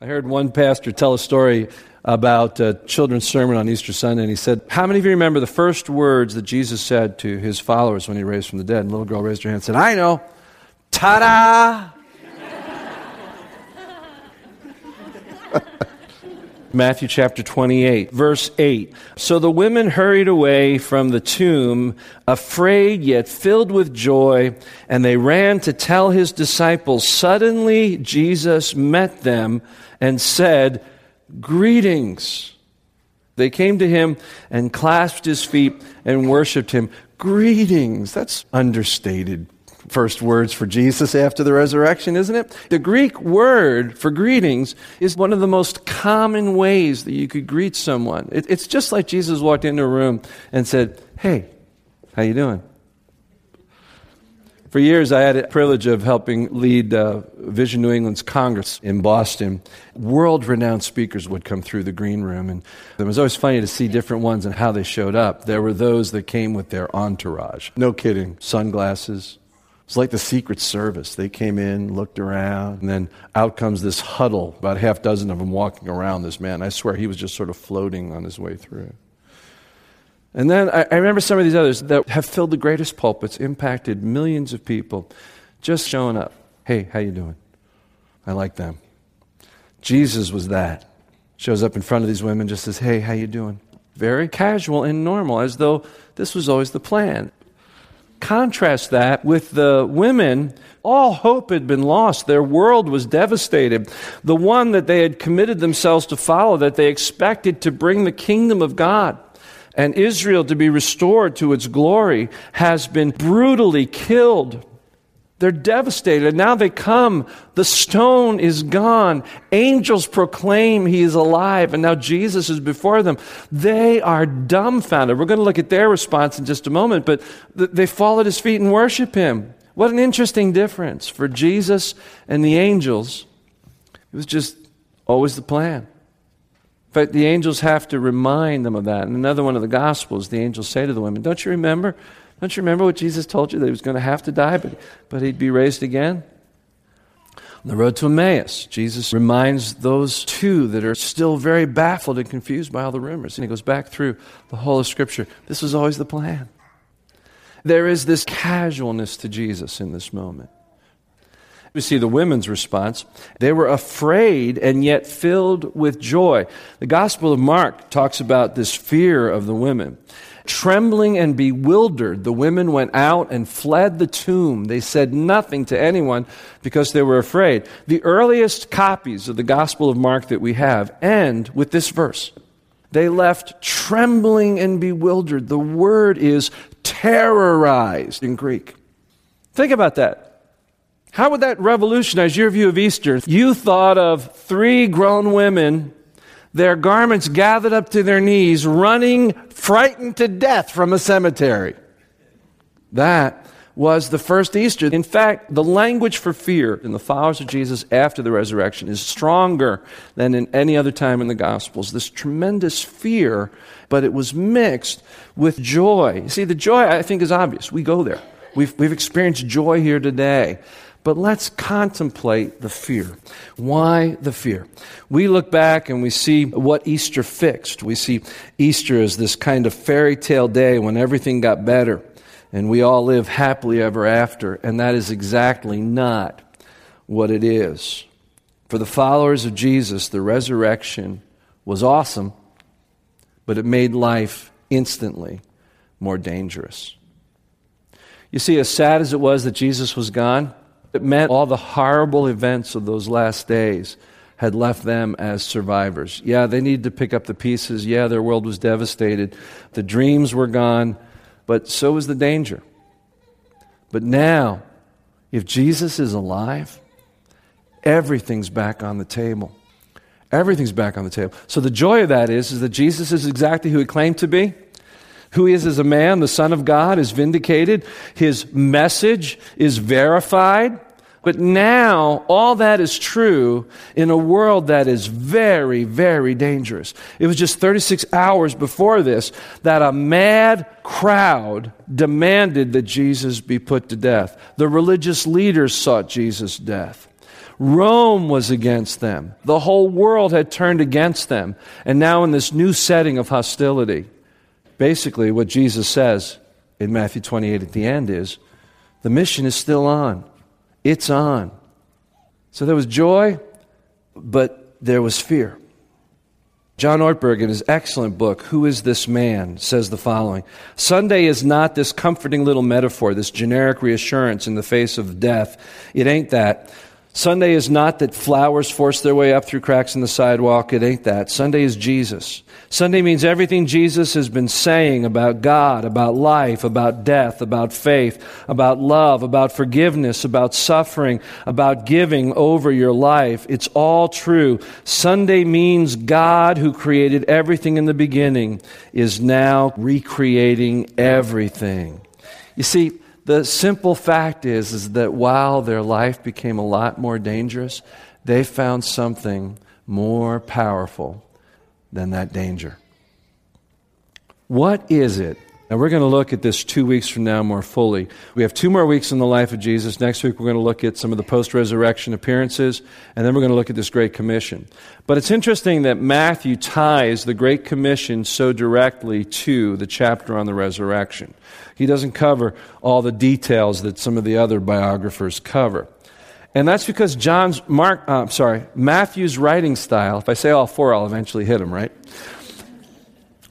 I heard one pastor tell a story about a children's sermon on Easter Sunday, and he said, How many of you remember the first words that Jesus said to his followers when he raised from the dead? And the little girl raised her hand and said, I know. Ta da! Matthew chapter 28, verse 8. So the women hurried away from the tomb, afraid yet filled with joy, and they ran to tell his disciples. Suddenly Jesus met them and said, Greetings. They came to him and clasped his feet and worshiped him. Greetings. That's understated first words for Jesus after the resurrection, isn't it? The Greek word for greetings is one of the most common ways that you could greet someone. It, it's just like Jesus walked into a room and said, "Hey, how you doing?" For years, I had the privilege of helping lead uh, Vision New England's Congress in Boston. World renowned speakers would come through the green room, and it was always funny to see different ones and how they showed up. There were those that came with their entourage. No kidding. Sunglasses, it's like the Secret Service. They came in, looked around, and then out comes this huddle, about a half dozen of them walking around this man. I swear he was just sort of floating on his way through. And then I, I remember some of these others that have filled the greatest pulpits, impacted millions of people, just showing up. Hey, how you doing? I like them. Jesus was that. Shows up in front of these women, just says, "Hey, how you doing?" Very casual and normal, as though this was always the plan. Contrast that with the women. All hope had been lost. Their world was devastated. The one that they had committed themselves to follow, that they expected to bring the kingdom of God and Israel to be restored to its glory, has been brutally killed they're devastated. Now they come. The stone is gone. Angels proclaim he is alive, and now Jesus is before them. They are dumbfounded. We're going to look at their response in just a moment, but they fall at his feet and worship him. What an interesting difference for Jesus and the angels. It was just always the plan. In fact, the angels have to remind them of that. In another one of the Gospels, the angels say to the women, Don't you remember? Don't you remember what Jesus told you that he was going to have to die, but, but he'd be raised again? On the road to Emmaus, Jesus reminds those two that are still very baffled and confused by all the rumors. And he goes back through the whole of Scripture. This was always the plan. There is this casualness to Jesus in this moment. We see the women's response. They were afraid and yet filled with joy. The Gospel of Mark talks about this fear of the women. Trembling and bewildered, the women went out and fled the tomb. They said nothing to anyone because they were afraid. The earliest copies of the Gospel of Mark that we have end with this verse. They left trembling and bewildered. The word is terrorized in Greek. Think about that. How would that revolutionize your view of Easter? You thought of three grown women their garments gathered up to their knees, running frightened to death from a cemetery. That was the first Easter. In fact, the language for fear in the followers of Jesus after the resurrection is stronger than in any other time in the Gospels. This tremendous fear, but it was mixed with joy. You see, the joy, I think, is obvious. We go there. We've, we've experienced joy here today. But let's contemplate the fear. Why the fear? We look back and we see what Easter fixed. We see Easter as this kind of fairy tale day when everything got better and we all live happily ever after. And that is exactly not what it is. For the followers of Jesus, the resurrection was awesome, but it made life instantly more dangerous. You see, as sad as it was that Jesus was gone, it meant all the horrible events of those last days had left them as survivors. Yeah, they needed to pick up the pieces. Yeah, their world was devastated. The dreams were gone, but so was the danger. But now, if Jesus is alive, everything's back on the table. Everything's back on the table. So the joy of that is, is that Jesus is exactly who he claimed to be. Who is as a man, the Son of God, is vindicated. His message is verified. But now, all that is true in a world that is very, very dangerous. It was just 36 hours before this that a mad crowd demanded that Jesus be put to death. The religious leaders sought Jesus' death. Rome was against them. The whole world had turned against them. And now, in this new setting of hostility, basically what Jesus says in Matthew 28 at the end is the mission is still on. It's on. So there was joy, but there was fear. John Ortberg, in his excellent book, Who is This Man, says the following Sunday is not this comforting little metaphor, this generic reassurance in the face of death. It ain't that. Sunday is not that flowers force their way up through cracks in the sidewalk. It ain't that. Sunday is Jesus. Sunday means everything Jesus has been saying about God, about life, about death, about faith, about love, about forgiveness, about suffering, about giving over your life. It's all true. Sunday means God, who created everything in the beginning, is now recreating everything. You see, the simple fact is, is that while their life became a lot more dangerous, they found something more powerful than that danger. What is it? Now, we're going to look at this two weeks from now more fully. We have two more weeks in the life of Jesus. Next week, we're going to look at some of the post resurrection appearances, and then we're going to look at this Great Commission. But it's interesting that Matthew ties the Great Commission so directly to the chapter on the resurrection. He doesn't cover all the details that some of the other biographers cover. And that's because John's, Mark, uh, sorry, Matthew's writing style, if I say all four, I'll eventually hit him, right?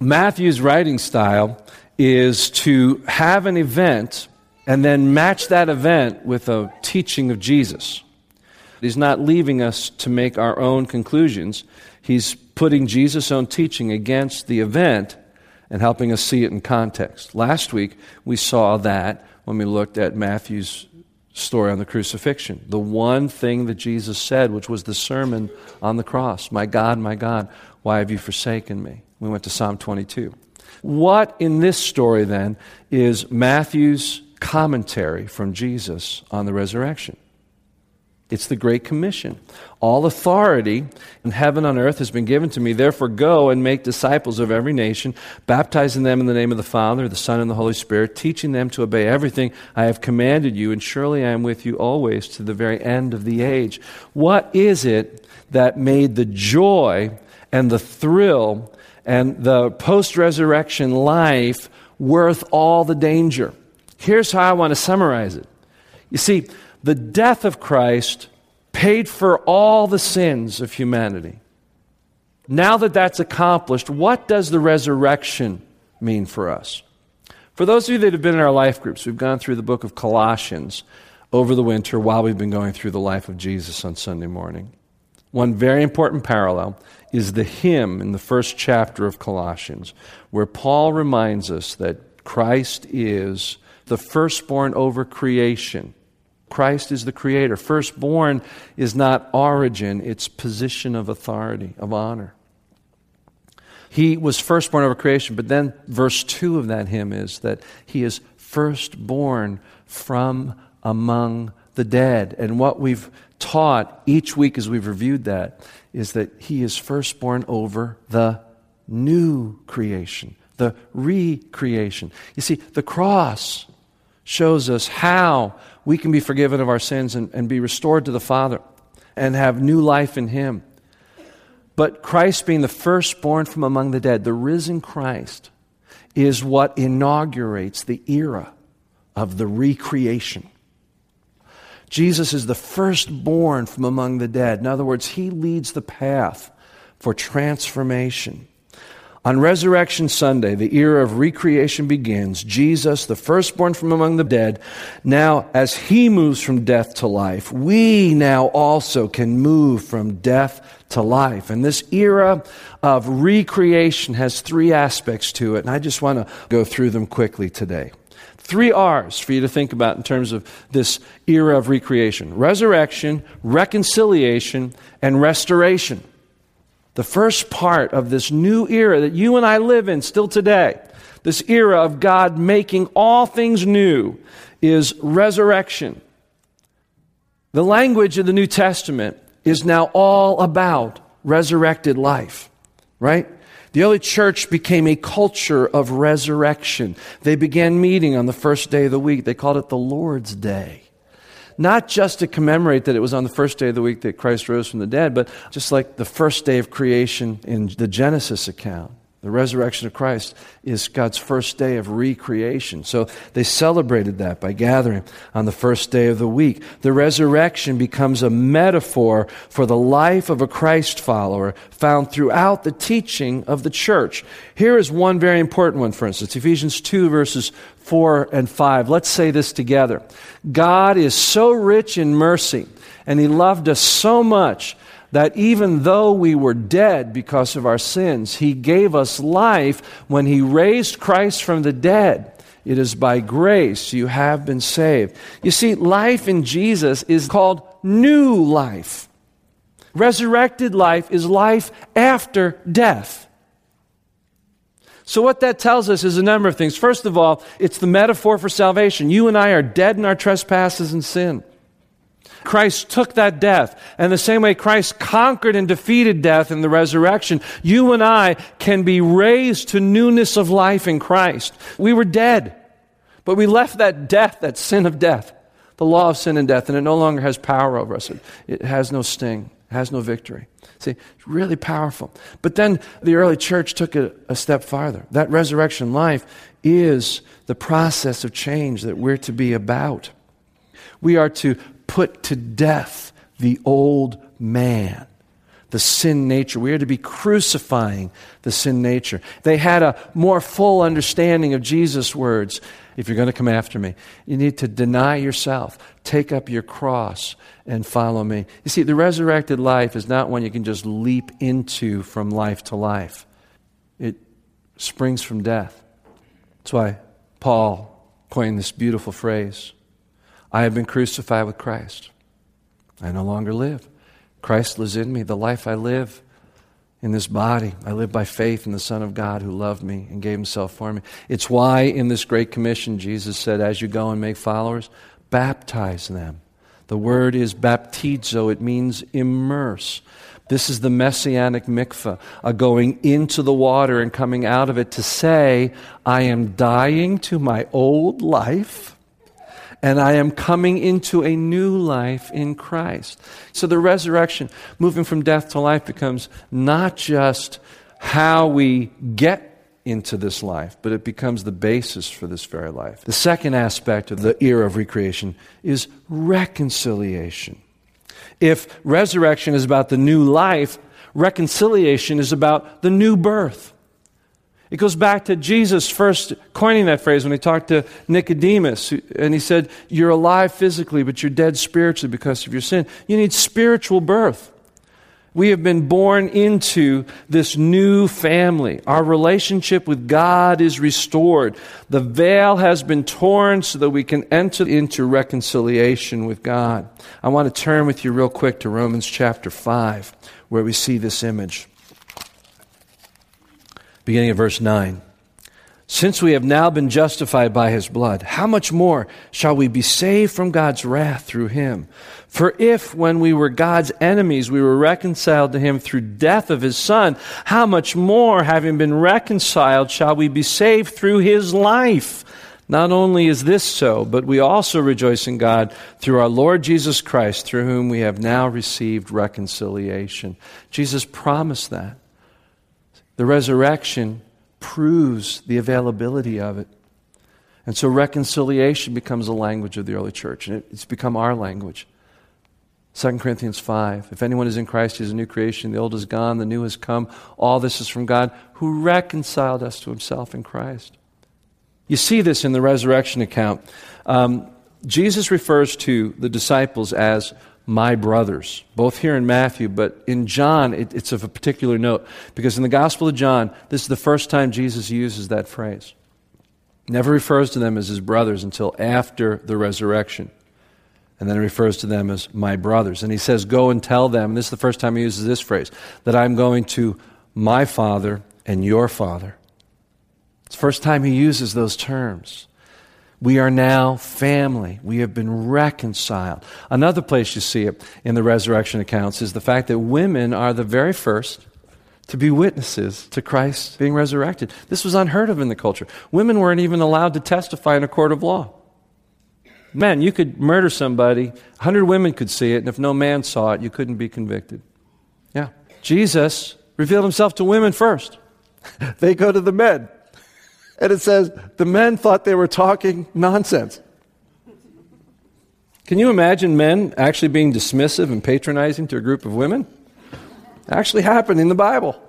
Matthew's writing style is to have an event and then match that event with a teaching of Jesus. He's not leaving us to make our own conclusions. He's putting Jesus' own teaching against the event and helping us see it in context. Last week, we saw that when we looked at Matthew's story on the crucifixion. The one thing that Jesus said, which was the sermon on the cross My God, my God, why have you forsaken me? We went to Psalm 22. What in this story then is Matthew's commentary from Jesus on the resurrection? It's the Great Commission. All authority in heaven and earth has been given to me. Therefore, go and make disciples of every nation, baptizing them in the name of the Father, the Son, and the Holy Spirit, teaching them to obey everything I have commanded you, and surely I am with you always to the very end of the age. What is it that made the joy and the thrill and the post resurrection life worth all the danger? Here's how I want to summarize it. You see, the death of Christ paid for all the sins of humanity. Now that that's accomplished, what does the resurrection mean for us? For those of you that have been in our life groups, we've gone through the book of Colossians over the winter while we've been going through the life of Jesus on Sunday morning. One very important parallel is the hymn in the first chapter of Colossians, where Paul reminds us that Christ is the firstborn over creation Christ is the creator. Firstborn is not origin, it's position of authority, of honor. He was firstborn over creation, but then verse 2 of that hymn is that he is firstborn from among the dead. And what we've taught each week as we've reviewed that is that he is firstborn over the new creation, the recreation. You see, the cross shows us how we can be forgiven of our sins and, and be restored to the Father and have new life in Him. But Christ being the firstborn from among the dead, the risen Christ, is what inaugurates the era of the recreation. Jesus is the firstborn from among the dead. In other words, he leads the path for transformation. On Resurrection Sunday, the era of recreation begins. Jesus, the firstborn from among the dead, now as he moves from death to life, we now also can move from death to life. And this era of recreation has three aspects to it, and I just want to go through them quickly today. Three R's for you to think about in terms of this era of recreation resurrection, reconciliation, and restoration the first part of this new era that you and I live in still today, this era of God making all things new, is resurrection. The language of the New Testament is now all about resurrected life, right? The early church became a culture of resurrection. They began meeting on the first day of the week. They called it the Lord's Day. Not just to commemorate that it was on the first day of the week that Christ rose from the dead, but just like the first day of creation in the Genesis account. The resurrection of Christ is God's first day of recreation. So they celebrated that by gathering on the first day of the week. The resurrection becomes a metaphor for the life of a Christ follower found throughout the teaching of the church. Here is one very important one, for instance Ephesians 2, verses 4 and 5. Let's say this together God is so rich in mercy, and He loved us so much that even though we were dead because of our sins, He gave us life when He raised Christ from the dead. It is by grace you have been saved. You see, life in Jesus is called new life. Resurrected life is life after death. So, what that tells us is a number of things. First of all, it's the metaphor for salvation. You and I are dead in our trespasses and sin. Christ took that death. And the same way Christ conquered and defeated death in the resurrection, you and I can be raised to newness of life in Christ. We were dead, but we left that death, that sin of death, the law of sin and death, and it no longer has power over us. It, it has no sting, it has no victory. See, it's really powerful. But then the early church took it a step farther. That resurrection life is the process of change that we're to be about. We are to put to death the old man, the sin nature. We are to be crucifying the sin nature. They had a more full understanding of Jesus' words. If you're going to come after me, you need to deny yourself, take up your cross, and follow me. You see, the resurrected life is not one you can just leap into from life to life, it springs from death. That's why Paul coined this beautiful phrase I have been crucified with Christ. I no longer live. Christ lives in me. The life I live in this body, I live by faith in the Son of God who loved me and gave himself for me. It's why in this Great Commission, Jesus said, As you go and make followers, baptize them. The word is baptizo, it means immerse. This is the messianic mikvah, a going into the water and coming out of it to say, I am dying to my old life and I am coming into a new life in Christ. So the resurrection, moving from death to life, becomes not just how we get into this life, but it becomes the basis for this very life. The second aspect of the era of recreation is reconciliation. If resurrection is about the new life, reconciliation is about the new birth. It goes back to Jesus first coining that phrase when he talked to Nicodemus. And he said, You're alive physically, but you're dead spiritually because of your sin. You need spiritual birth. We have been born into this new family. Our relationship with God is restored. The veil has been torn so that we can enter into reconciliation with God. I want to turn with you real quick to Romans chapter 5, where we see this image beginning of verse 9. Since we have now been justified by his blood, how much more shall we be saved from God's wrath through him? For if, when we were God's enemies, we were reconciled to him through death of his son, how much more, having been reconciled, shall we be saved through his life? Not only is this so, but we also rejoice in God through our Lord Jesus Christ, through whom we have now received reconciliation. Jesus promised that. The resurrection proves the availability of it. And so reconciliation becomes a language of the early church, and it's become our language. 2 Corinthians 5 If anyone is in Christ, he is a new creation. The old is gone, the new has come. All this is from God, who reconciled us to himself in Christ. You see this in the resurrection account. Um, Jesus refers to the disciples as my brothers, both here in Matthew, but in John, it, it's of a particular note because in the Gospel of John, this is the first time Jesus uses that phrase. Never refers to them as his brothers until after the resurrection. And then he refers to them as my brothers. And he says, Go and tell them, and this is the first time he uses this phrase, that I'm going to my father and your father. It's the first time he uses those terms. We are now family. We have been reconciled. Another place you see it in the resurrection accounts is the fact that women are the very first to be witnesses to Christ being resurrected. This was unheard of in the culture. Women weren't even allowed to testify in a court of law. Men, you could murder somebody, 100 women could see it, and if no man saw it, you couldn't be convicted. Yeah. Jesus revealed himself to women first. they go to the men. And it says the men thought they were talking nonsense. Can you imagine men actually being dismissive and patronizing to a group of women? Actually happened in the Bible.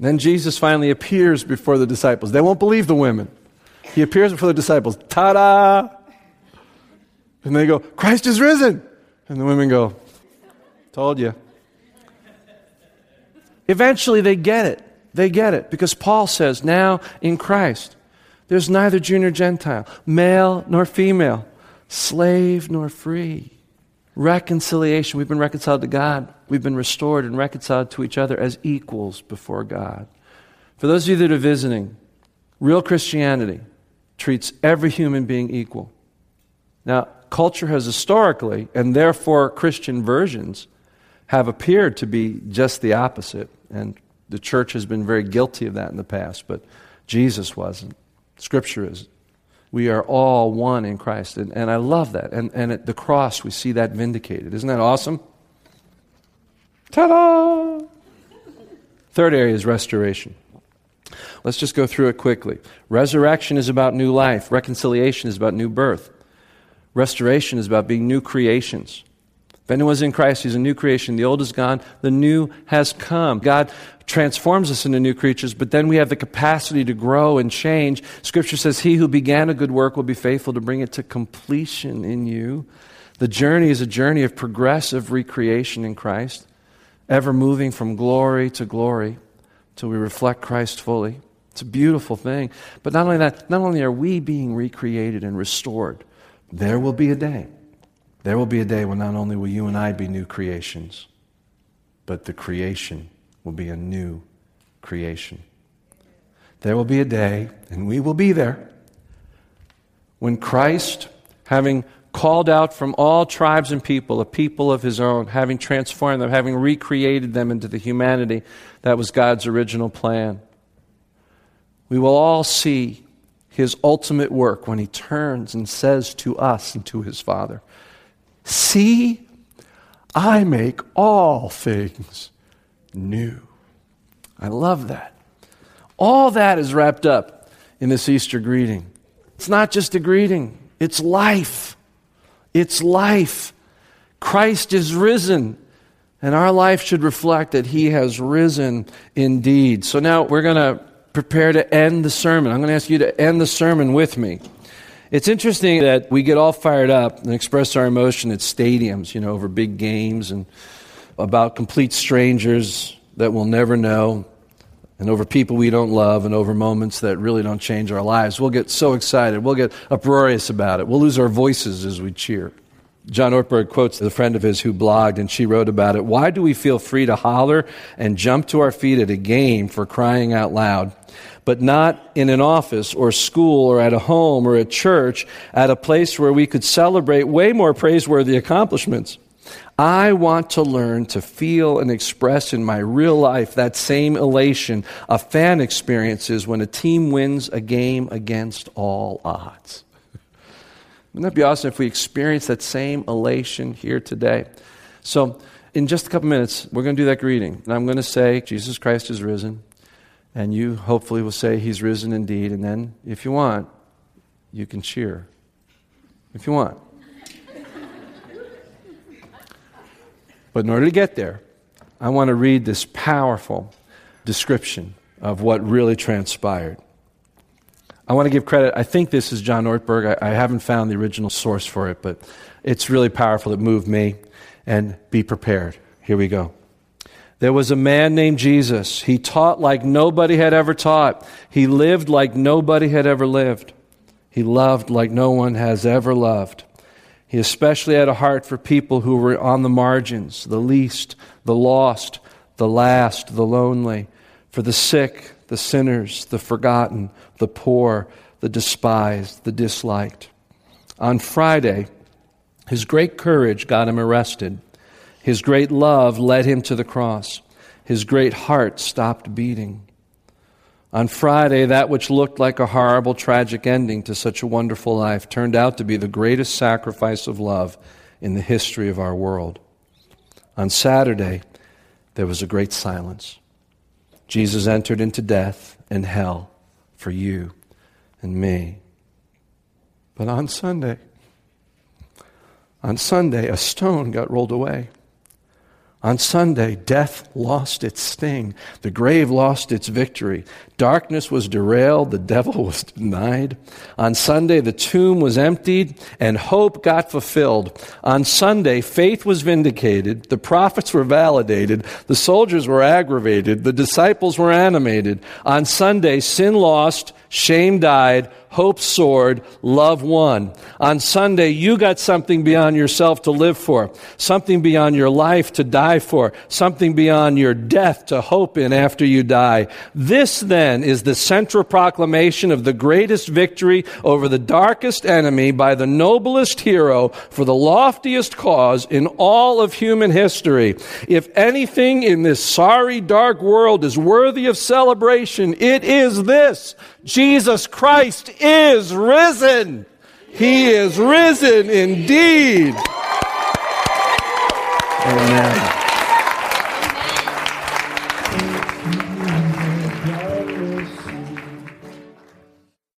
Then Jesus finally appears before the disciples. They won't believe the women. He appears before the disciples. Ta da! And they go, Christ is risen. And the women go, Told you. Eventually they get it. They get it because Paul says, Now in Christ, there's neither Jew nor Gentile, male nor female, slave nor free. Reconciliation. We've been reconciled to God. We've been restored and reconciled to each other as equals before God. For those of you that are visiting, real Christianity treats every human being equal. Now, culture has historically, and therefore Christian versions, have appeared to be just the opposite. And the church has been very guilty of that in the past, but Jesus wasn't. Scripture is. We are all one in Christ. And, and I love that. And, and at the cross, we see that vindicated. Isn't that awesome? Ta da! Third area is restoration. Let's just go through it quickly. Resurrection is about new life, reconciliation is about new birth, restoration is about being new creations. If anyone's in Christ, he's a new creation. The old is gone, the new has come. God transforms us into new creatures, but then we have the capacity to grow and change. Scripture says, He who began a good work will be faithful to bring it to completion in you. The journey is a journey of progressive recreation in Christ, ever moving from glory to glory till we reflect Christ fully. It's a beautiful thing. But not only that, not only are we being recreated and restored, there will be a day. There will be a day when not only will you and I be new creations, but the creation will be a new creation. There will be a day, and we will be there, when Christ, having called out from all tribes and people, a people of his own, having transformed them, having recreated them into the humanity that was God's original plan, we will all see his ultimate work when he turns and says to us and to his Father, See, I make all things new. I love that. All that is wrapped up in this Easter greeting. It's not just a greeting, it's life. It's life. Christ is risen. And our life should reflect that he has risen indeed. So now we're going to prepare to end the sermon. I'm going to ask you to end the sermon with me. It's interesting that we get all fired up and express our emotion at stadiums, you know, over big games and about complete strangers that we'll never know and over people we don't love and over moments that really don't change our lives. We'll get so excited. We'll get uproarious about it. We'll lose our voices as we cheer. John Ortberg quotes a friend of his who blogged, and she wrote about it. Why do we feel free to holler and jump to our feet at a game for crying out loud, but not in an office or school or at a home or at church, at a place where we could celebrate way more praiseworthy accomplishments? I want to learn to feel and express in my real life that same elation a fan experiences when a team wins a game against all odds. Wouldn't that be awesome if we experience that same elation here today? So, in just a couple minutes, we're going to do that greeting. And I'm going to say, Jesus Christ is risen. And you hopefully will say, He's risen indeed. And then, if you want, you can cheer. If you want. But in order to get there, I want to read this powerful description of what really transpired. I want to give credit. I think this is John Ortberg. I, I, haven't found the original source for it, but it's really powerful. It moved me. And be prepared. Here we go. There was a man named Jesus. He taught like nobody had ever taught. He lived like nobody had ever lived. He loved like no one has ever loved. He especially had a heart for people who were on the margins, the least, the lost, the last, the lonely, for the sick, the sinners, the forgotten, the poor, the despised, the disliked. On Friday, his great courage got him arrested. His great love led him to the cross. His great heart stopped beating. On Friday, that which looked like a horrible, tragic ending to such a wonderful life turned out to be the greatest sacrifice of love in the history of our world. On Saturday, there was a great silence. Jesus entered into death and hell for you and me. But on Sunday, on Sunday, a stone got rolled away. On Sunday, death lost its sting. The grave lost its victory. Darkness was derailed. The devil was denied. On Sunday, the tomb was emptied and hope got fulfilled. On Sunday, faith was vindicated. The prophets were validated. The soldiers were aggravated. The disciples were animated. On Sunday, sin lost, shame died, hope soared, love won. On Sunday, you got something beyond yourself to live for, something beyond your life to die for, something beyond your death to hope in after you die. This then is the central proclamation of the greatest victory over the darkest enemy by the noblest hero for the loftiest cause in all of human history. If anything in this sorry, dark world is worthy of celebration, it is this. Jesus Christ is risen. He is risen indeed. Amen.